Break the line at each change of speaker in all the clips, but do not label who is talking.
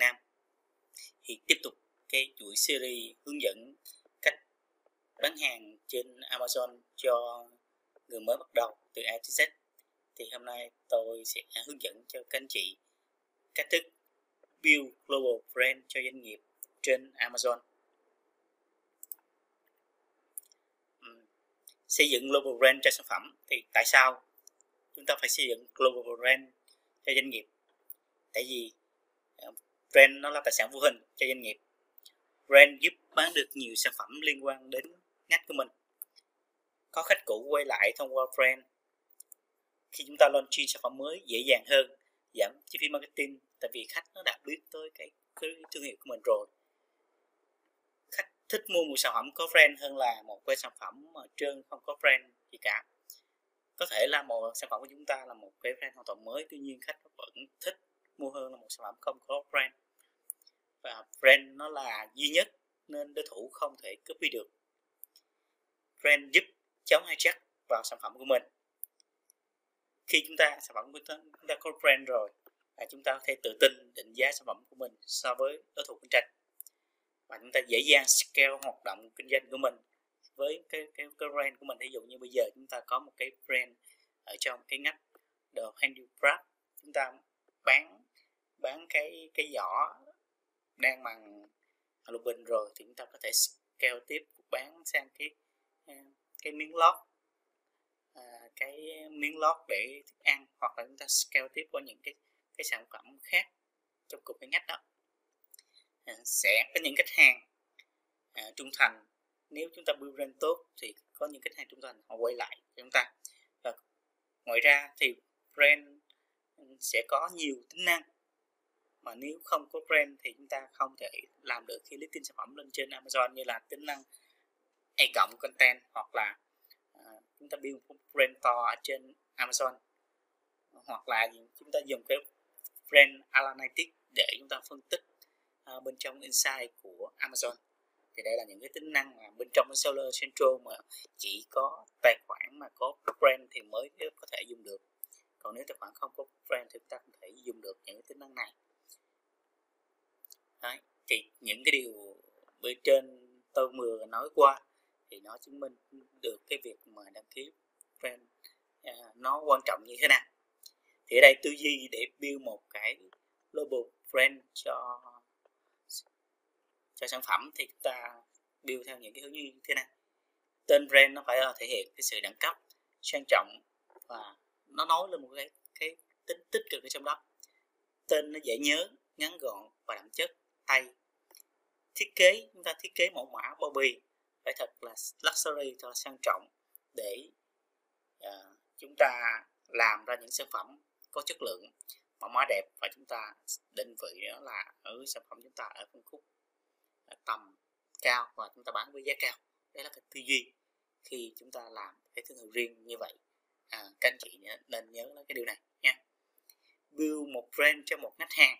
Nam. Thì tiếp tục cái chuỗi series hướng dẫn cách bán hàng trên Amazon cho người mới bắt đầu từ A to Z. Thì hôm nay tôi sẽ hướng dẫn cho các anh chị cách thức build global brand cho doanh nghiệp trên Amazon. xây dựng global brand cho sản phẩm thì tại sao chúng ta phải xây dựng global brand cho doanh nghiệp tại vì brand nó là tài sản vô hình cho doanh nghiệp. Brand giúp bán được nhiều sản phẩm liên quan đến ngách của mình. Có khách cũ quay lại thông qua brand. Khi chúng ta launch sản phẩm mới dễ dàng hơn giảm chi phí marketing tại vì khách nó đã biết tới cái, cái thương hiệu của mình rồi. Khách thích mua một sản phẩm có brand hơn là một cái sản phẩm mà trơn không có brand gì cả. Có thể là một sản phẩm của chúng ta là một cái brand hoàn toàn mới tuy nhiên khách vẫn thích mua hơn là một sản phẩm không có brand. Và brand nó là duy nhất nên đối thủ không thể copy được. Brand giúp chống hijack vào sản phẩm của mình. Khi chúng ta sản phẩm của chúng ta có brand rồi là chúng ta có thể tự tin định giá sản phẩm của mình so với đối thủ cạnh tranh. Và chúng ta dễ dàng scale hoạt động kinh doanh của mình với cái cái, cái brand của mình. Ví dụ như bây giờ chúng ta có một cái brand ở trong cái ngách The Handicraft chúng ta bán bán cái cái giỏ đang bằng lục bình rồi thì chúng ta có thể scale tiếp bán sang cái à, cái miếng lót à, cái miếng lót để thức ăn hoặc là chúng ta scale tiếp qua những cái cái sản phẩm khác trong cùng cái ngách đó. À, sẽ có những khách hàng à, trung thành. Nếu chúng ta build brand tốt thì có những khách hàng trung thành họ quay lại cho chúng ta. Và ngoài ra thì brand sẽ có nhiều tính năng mà nếu không có brand thì chúng ta không thể làm được khi listing sản phẩm lên trên Amazon như là tính năng A cộng content hoặc là uh, chúng ta build một brand to ở trên Amazon. Hoặc là chúng ta dùng cái brand Analytics để chúng ta phân tích uh, bên trong insight của Amazon. Thì đây là những cái tính năng mà bên trong cái Seller Central mà chỉ có tài khoản mà có brand thì mới có thể dùng được. Còn nếu tài khoản không có brand thì chúng ta không thể dùng được những cái tính năng này Đấy. thì những cái điều bên trên tôi vừa nói qua thì nó chứng minh được cái việc mà đăng ký brand à, nó quan trọng như thế nào thì ở đây tư duy để build một cái global brand cho cho sản phẩm thì chúng ta build theo những cái hướng như thế này. Tên brand nó phải ờ, thể hiện cái sự đẳng cấp sang trọng và nó nói lên một cái cái tính tích cực ở trong đó. Tên nó dễ nhớ ngắn gọn và đậm chất tay. Thiết kế chúng ta thiết kế mẫu mã bao bì phải thật là luxury cho sang trọng để uh, chúng ta làm ra những sản phẩm có chất lượng mẫu mã đẹp và chúng ta định vị đó là ở sản phẩm chúng ta ở phân khúc à, tầm cao và chúng ta bán với giá cao. Đấy là cái tư duy khi chúng ta làm cái thương hiệu riêng như vậy. À, các anh chị nên nhớ cái điều này nha. Build một brand cho một khách hàng.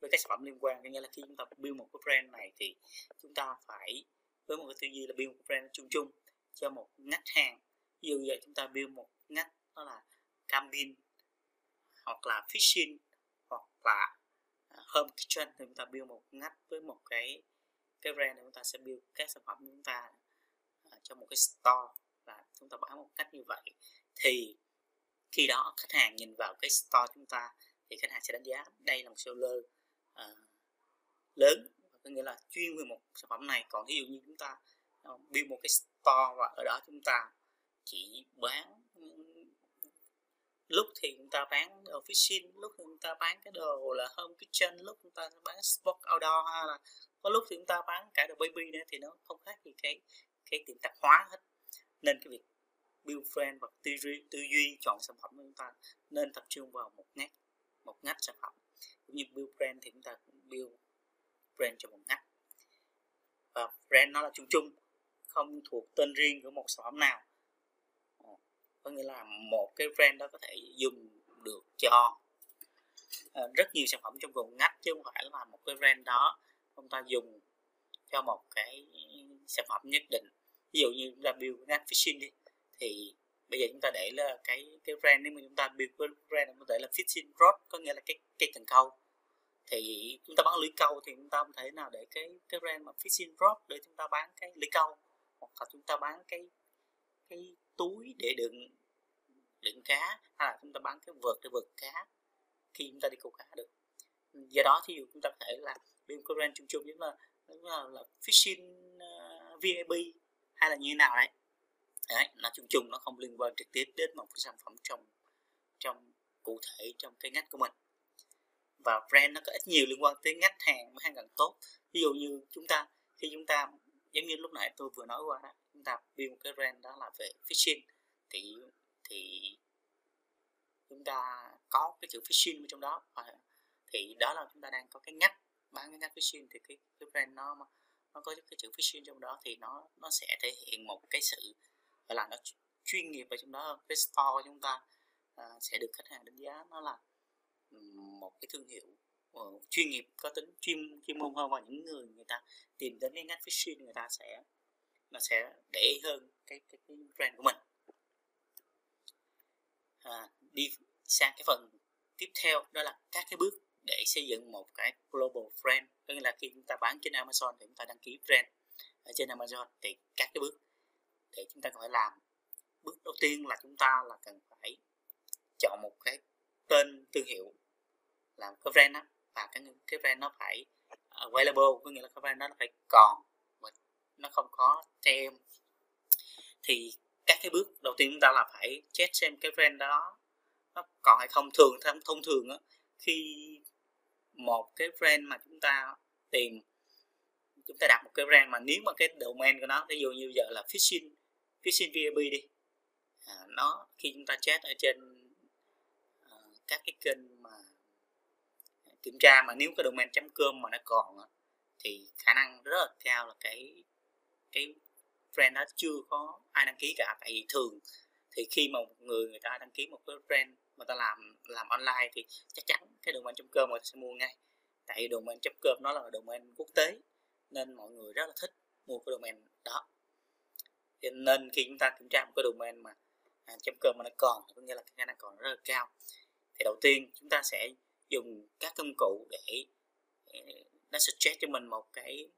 Với các sản phẩm liên quan nghĩa là khi chúng ta build một cái brand này thì chúng ta phải với một cái tư duy là build một brand chung chung cho một ngách hàng. Ví dụ giờ chúng ta build một ngách đó là camping hoặc là fishing hoặc là à, home kitchen thì chúng ta build một ngách với một cái cái brand thì chúng ta sẽ build các sản phẩm của chúng ta à, cho một cái store và chúng ta bán một cách như vậy. Thì khi đó khách hàng nhìn vào cái store chúng ta thì khách hàng sẽ đánh giá đây là một seller uh, à, lớn. Có nghĩa là chuyên về một sản phẩm này. Còn ví dụ như chúng ta build một cái store và ở đó chúng ta chỉ bán lúc thì chúng ta bán đồ fishing lúc thì chúng ta bán cái đồ là home kitchen lúc chúng ta bán sport outdoor hay là có lúc thì chúng ta bán cả đồ baby nữa thì nó không khác gì cái cái tiệm tạp hóa hết. Nên cái việc build brand và tư duy, tư duy chọn sản phẩm của chúng ta nên tập trung vào một ngách một ngách sản phẩm. Cũng như build brand thì chúng ta cũng build brand cho một ngách. Và brand nó là chung chung không thuộc tên riêng của một sản phẩm nào có nghĩa là một cái brand đó có thể dùng được cho ờ, rất nhiều sản phẩm trong cùng ngách chứ không phải là một cái brand đó chúng ta dùng cho một cái sản phẩm nhất định. Ví dụ như chúng ta build ngách fishing đi, thì bây giờ chúng ta để là cái cái brand, nếu mà chúng ta build cái brand có thể là fishing rod, có nghĩa là cái cây cần câu. Thì chúng ta bán lưới câu thì chúng ta không thể nào để cái cái brand mà fishing rod để chúng ta bán cái lưới câu, hoặc là chúng ta bán cái cái túi để đựng đựng cá hay là chúng ta bán cái vượt để vượt cá khi chúng ta đi câu cá được. Do đó thì chúng ta có thể là build cái brand chung chung giống là, là, là fishing ờ, uh, VIP hay là như thế nào đấy. Đấy nó chung chung nó không liên quan trực tiếp đến một cái sản phẩm trong trong cụ thể trong cái ngách của mình. Và brand nó có ít nhiều liên quan tới ngách hàng mà hàng càng tốt. Ví dụ như chúng ta khi chúng ta giống như lúc nãy tôi vừa nói qua đó chúng ta build một cái brand đó là về fishing thì thì chúng ta có cái chữ phishing ở trong đó. Thì đó là chúng ta đang có cái ngách bán cái ngách phishing thì cái, cái brand nó nó có cái chữ phishing trong đó thì nó nó sẽ thể hiện một cái sự gọi là nó chuyên nghiệp ở trong đó hơn. Cái store của chúng ta uh, sẽ được khách hàng đánh giá nó là một cái thương hiệu uh, chuyên nghiệp có tính chuyên chuyên môn hơn. Và những người người ta tìm đến cái ngách phishing người ta sẽ nó sẽ để ý hơn cái cái, cái brand của mình à, đi sang cái phần tiếp theo đó là các cái bước để xây dựng một cái global brand. Có nghĩa là khi chúng ta bán trên Amazon thì chúng ta đăng ký brand ở trên Amazon. Thì các cái bước để chúng ta có thể làm. Bước đầu tiên là chúng ta là cần phải chọn một cái tên thương hiệu làm cái brand đó và cái cái brand nó phải available. Có nghĩa là cái brand nó phải còn mà nó không có tem. Thì các cái bước đầu tiên chúng ta là phải check xem cái brand đó nó còn hay không. Thường thông thường á khi một cái brand mà chúng ta tìm chúng ta đặt một cái brand mà nếu mà cái domain của nó ví dụ như giờ là fishing fishing VAB đi à, nó khi chúng ta chat ở trên uh, các cái kênh mà kiểm tra mà nếu cái domain com mà nó còn thì khả năng rất là cao là cái cái brand đó chưa có ai đăng ký cả tại vì thường thì khi mà một người người ta đăng ký một cái brand mà ta làm làm online thì chắc chắn cái domain com người ta sẽ mua ngay. Tại domain com nó là domain quốc tế nên mọi người rất là thích mua cái domain đó. Nên khi chúng ta kiểm tra một cái domain mà à, com mà nó còn có nghĩa là cái khả năng còn rất là cao thì đầu tiên chúng ta sẽ dùng các công cụ để nó suggest cho mình một cái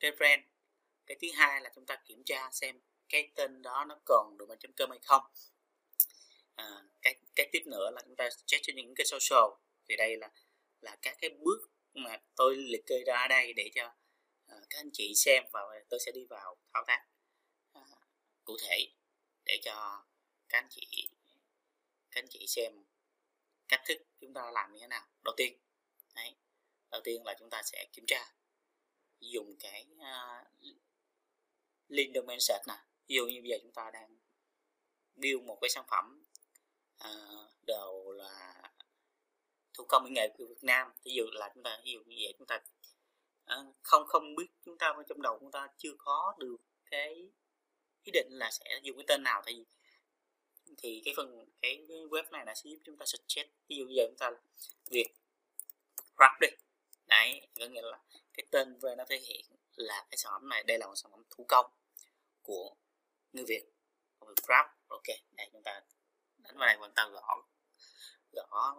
cái brand cái thứ hai là chúng ta kiểm tra xem cái tên đó nó còn domain.com hay không. À, cái cái tiếp nữa là chúng ta check cho những cái social. Thì đây là là các cái bước mà tôi liệt kê ra ở đây để cho uh, các anh chị xem và tôi sẽ đi vào thao tác uh, cụ thể để cho các anh chị các anh chị xem cách thức chúng ta làm như thế nào. Đầu tiên đấy đầu tiên là chúng ta sẽ kiểm tra dùng cái uh, link domain search nè. Ví dụ như bây giờ chúng ta đang build một cái sản phẩm à, uh, đều là thủ công mỹ nghệ của Việt Nam. Ví dụ là chúng ta ví dụ như vậy chúng ta uh, không không biết chúng ta trong đầu chúng ta chưa có được cái ý định là sẽ dùng cái tên nào. Thì thì cái phần cái web này là sẽ giúp chúng ta suggest. Ví dụ giờ chúng ta việc wrap đi. Đấy có nghĩa là cái tên về nó thể hiện là cái sản phẩm này đây là một sản phẩm thủ công của người Việt. Người Grab. Ok đây chúng ta đánh vào này, chúng ta gõ gõ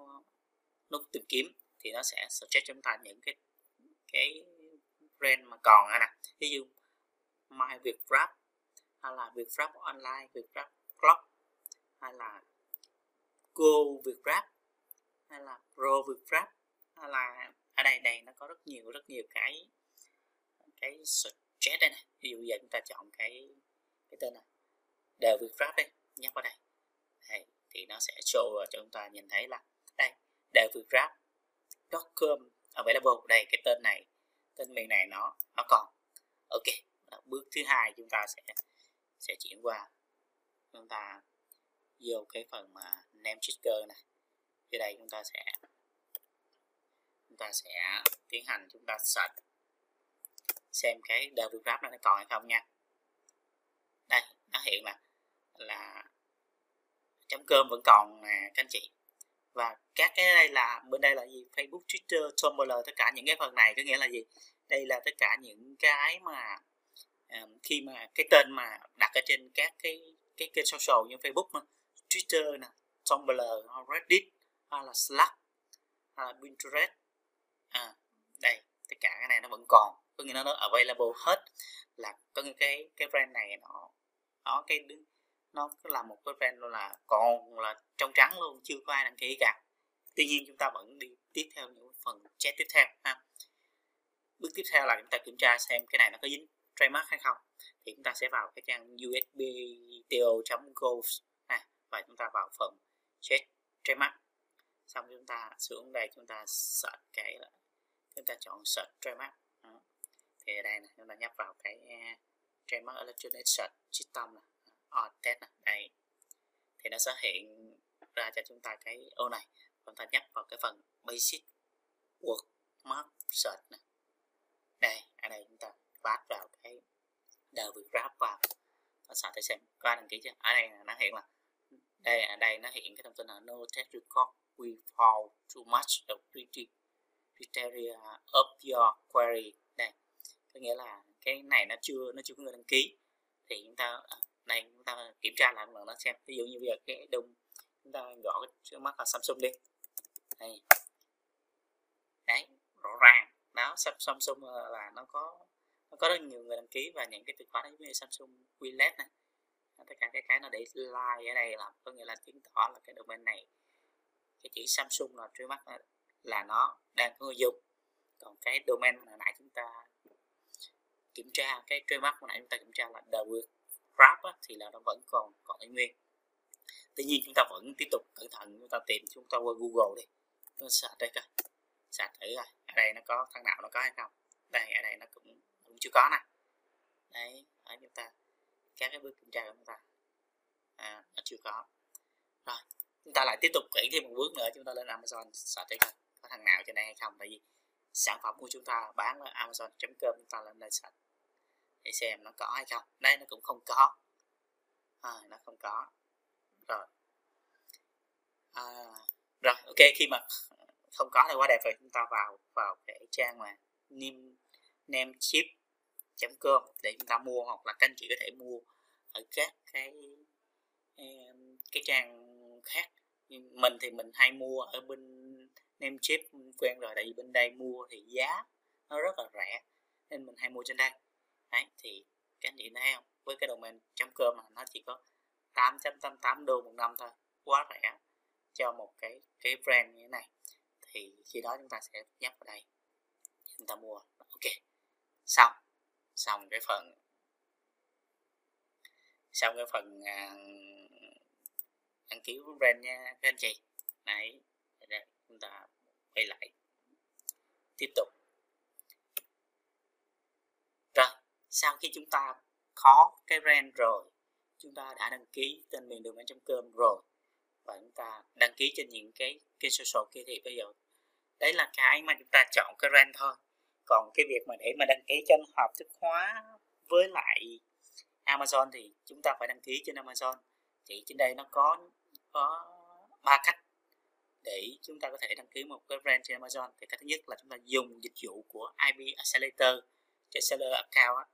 nút tìm kiếm thì nó sẽ suggest cho chúng ta những cái cái brand mà còn nè. Ví dụ My Việt Grab hay là Việt Grab Online Việt Grab club hay là Go Việt Grab hay là Pro Việt Grab hay là ở đây đây nó có rất nhiều rất nhiều cái cái chat đây này. Ví dụ giờ chúng ta chọn cái cái tên này. Đều Việt Grab đây nhấp vào đây. Đây, thì nó sẽ show cho chúng ta nhìn thấy là đây đều Việt Grab com available. Đây cái tên này tên miền này nó nó còn. Ok bước thứ hai chúng ta sẽ sẽ chuyển qua. Chúng ta vô cái phần mà name checker này. Ở đây chúng ta sẽ chúng ta sẽ tiến hành chúng ta search xem cái double Việt Grab nó còn hay không nha. Đây nó hiện là là chấm cơm vẫn còn nè các anh chị. Và các cái đây là bên đây là gì? Facebook Twitter Tumblr tất cả những cái phần này có nghĩa là gì? Đây là tất cả những cái mà um, khi mà cái tên mà đặt ở trên các cái cái kênh social như Facebook mà, Twitter nè Tumblr Reddit hay là Slack hay là Pinterest. À, đây tất cả cái này nó vẫn còn có nghĩa là nó available hết. Là có cái cái brand này nó nó cái nó là một cái brand là còn là trong trắng luôn, chưa có ai đăng ký cả. Tuy nhiên chúng ta vẫn đi tiếp theo những phần chat tiếp theo, ha. Bước tiếp theo là chúng ta kiểm tra xem cái này nó có dính trademark hay không. Thì chúng ta sẽ vào cái trang usbto.gov này và chúng ta vào phần check trademark. Xong chúng ta xuống đây chúng ta search cái là, chúng ta chọn search trademark thì ở đây này chúng ta nhấp vào cái à, uh, trademark electronic system này. Or test này đây. Thì nó sẽ hiện ra cho chúng ta cái ô này. Chúng ta nhấp vào cái phần basic wordmark search này. Đây ở đây chúng ta phát vào cái đầu việc grab vào. Và sao để xem có ai đăng ký chưa? Ở đây nó hiện là đây ở đây nó hiện cái thông tin là no test record we found too much of criteria of your query. Đây có nghĩa là cái này nó chưa nó chưa có người đăng ký. Thì chúng ta à, này chúng ta kiểm tra lại một lần nó xem. Ví dụ như bây giờ cái đông chúng ta gõ cái trước mắt là Samsung đi. Đây đấy, rõ ràng. Đó Samsung à, là nó có nó có rất nhiều người đăng ký và những cái từ khóa đấy như Samsung Willet này. Tất cả cái cái nó để like ở đây là, có nghĩa là chứng tỏ là cái domain này, cái chữ Samsung là trước mắt là nó đang có người dùng. Còn cái domain hồi nãy chúng ta kiểm tra cái trademark hồi nãy chúng ta kiểm tra là the grab á, thì là nó vẫn còn còn y nguyên. Tuy nhiên chúng ta vẫn tiếp tục cẩn thận chúng ta tìm chúng ta qua google đi. Nó sạch đây coi. Sạch thử rồi. ở đây nó có thằng nào nó có hay không. Đây ở đây nó cũng cũng chưa có nè. Đấy ở chúng ta các cái bước kiểm tra của chúng ta. À, nó chưa có. Rồi chúng ta lại tiếp tục kỹ thêm một bước nữa chúng ta lên amazon search đây coi có thằng nào trên đây hay không. Tại vì sản phẩm của chúng ta bán ở amazon.com chúng ta lên đây sạch để xem nó có hay không. Đây nó cũng không có. À, nó không có. Rồi. À, rồi ok khi mà không có thì quá đẹp rồi. Chúng ta vào vào cái trang mà name namechip com để chúng ta mua hoặc là các anh chị có thể mua ở các cái cái trang khác. Mình thì mình hay mua ở bên nem chip quen rồi tại vì bên đây mua thì giá nó rất là rẻ nên mình hay mua trên đây. Đấy thì các anh chị thấy không? Với cái domain com mà nó chỉ có 888 đô một năm thôi quá rẻ cho một cái cái brand như thế này. Thì khi đó chúng ta sẽ nhấp vào đây chúng ta mua. Ok xong xong cái phần xong cái phần à, đăng ký brand nha các anh chị. Đấy chúng ta quay lại. Tiếp tục. Rồi, sau khi chúng ta có cái brand rồi, chúng ta đã đăng ký tên miền domain.com rồi, và chúng ta đăng ký trên những cái cái social kia thì bây giờ đấy là cái mà chúng ta chọn cái brand thôi. Còn cái việc mà để mà đăng ký cho hợp thức hóa với lại Amazon thì chúng ta phải đăng ký trên Amazon. Thì trên đây nó có có ba cách để chúng ta có thể đăng ký một cái brand trên Amazon. Thì cái thứ nhất là chúng ta dùng dịch vụ của IP Accelerator trên seller account á.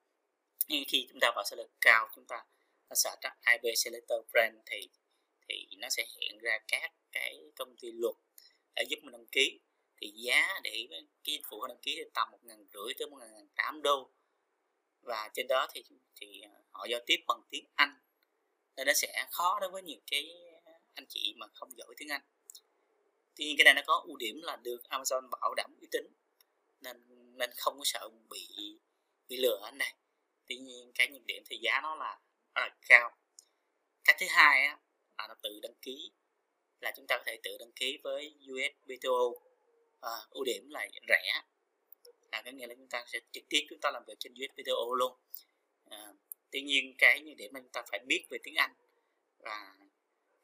Khi chúng ta vào seller account, chúng ta nó search IP Accelerator brand thì thì nó sẽ hiện ra các cái công ty luật để giúp mình đăng ký. Thì giá để cái dịch vụ đăng ký tầm một ngàn rưỡi tới một ngàn tám đô. Và trên đó thì thì à, họ giao tiếp bằng tiếng Anh. Nên nó sẽ khó đối với nhiều cái anh chị mà không giỏi tiếng Anh tuy nhiên cái này nó có ưu điểm là được Amazon bảo đảm uy tín. Nên nên không có sợ bị bị lừa anh này. Tuy nhiên cái nhược điểm thì giá nó là rất là cao. Cách thứ hai á, là nó tự đăng ký là chúng ta có thể tự đăng ký với uspto à, ờ, ưu điểm là rẻ. Là có nghĩa là chúng ta sẽ trực tiếp chúng ta làm việc trên uspto luôn. À, tuy nhiên cái nhược điểm là chúng ta phải biết về tiếng Anh và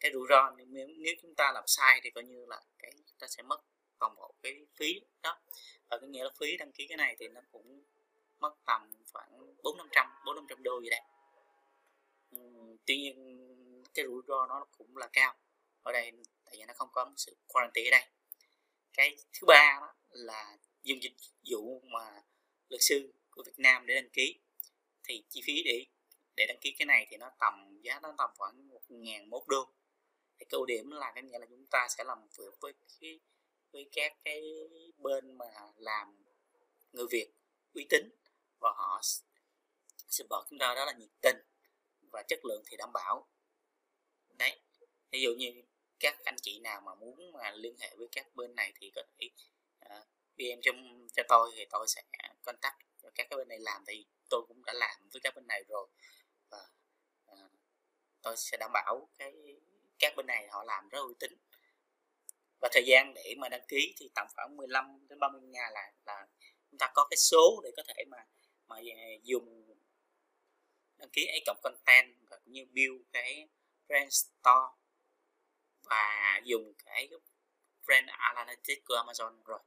cái rủi ro nếu, nếu chúng ta làm sai thì coi như là cái chúng ta sẽ mất toàn bộ cái phí đó. Và cái nghĩa là phí đăng ký cái này thì nó cũng mất tầm khoảng bốn năm trăm bốn năm trăm đô gì đấy. Ừ, tuy nhiên cái rủi ro nó cũng là cao. Ở đây tại vì nó không có một sự quarantine ở đây. Cái thứ ba đó là dùng dịch vụ mà luật sư của Việt Nam để đăng ký. Thì chi phí để để đăng ký cái này thì nó tầm giá nó tầm khoảng một ngàn một đô thì cái ưu điểm là cái nghĩa là chúng ta sẽ làm việc với cái với các cái bên mà làm người Việt uy tín và họ support chúng ta đó là nhiệt tình và chất lượng thì đảm bảo. Đấy ví dụ như các anh chị nào mà muốn mà liên hệ với các bên này thì có thể uh, PM cho cho tôi thì tôi sẽ contact cho các cái bên này làm thì tôi cũng đã làm với các bên này rồi. Và uh, tôi sẽ đảm bảo cái các bên này họ làm rất uy tín. Và thời gian để mà đăng ký thì tầm khoảng 15 đến 30 ngày là là chúng ta có cái số để có thể mà mà à, dùng đăng ký ấy cộng content và cũng như build cái brand store và dùng cái brand analytics của Amazon rồi.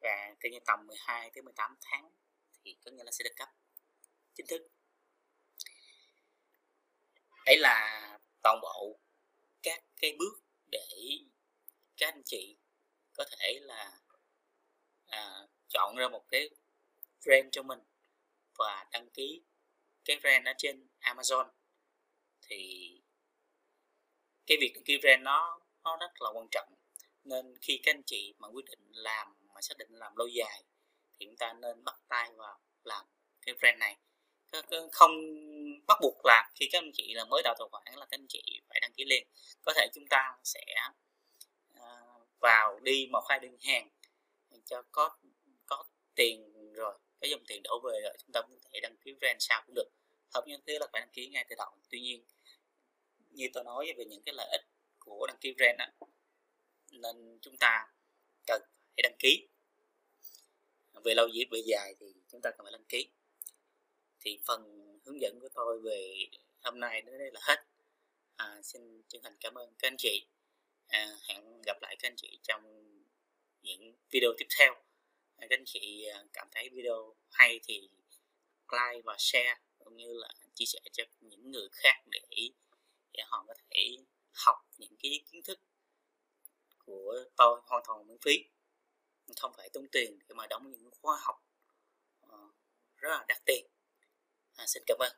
Và coi như tầm 12 tới 18 tháng thì có nghĩa là sẽ được cấp chính thức. Đấy là toàn bộ các cái bước để các anh chị có thể là à, chọn ra một cái brand cho mình và đăng ký cái brand ở trên Amazon. Thì cái việc đăng ký brand nó nó rất là quan trọng. Nên khi các anh chị mà quyết định làm mà xác định làm lâu dài thì chúng ta nên bắt tay vào làm cái brand này. Không bắt buộc là khi các anh chị là mới tạo tài khoản là các anh chị phải đăng ký liền. Có thể chúng ta sẽ ờ, vào đi một hai đơn hàng cho có có tiền rồi cái dòng tiền đổ về rồi chúng ta có thể đăng ký brand sao cũng được. Hợp nhân thế là phải đăng ký ngay từ đầu. Tuy nhiên như tôi nói về những cái lợi ích của đăng ký brand đó, nên chúng ta cần phải đăng ký. Về lâu dài về dài thì chúng ta cần phải đăng ký. Thì phần hướng dẫn của tôi về hôm nay đến đây là hết. À, xin chân thành cảm ơn các anh chị. À, hẹn gặp lại các anh chị trong những video tiếp theo. À, các anh chị à, cảm thấy video hay thì like và share cũng như là chia sẻ cho những người khác để để họ có thể học những cái kiến thức của tôi hoàn toàn miễn phí. Không phải tốn tiền để mà đóng những khóa học ờ, rất là đắt tiền à, xin cảm ơn.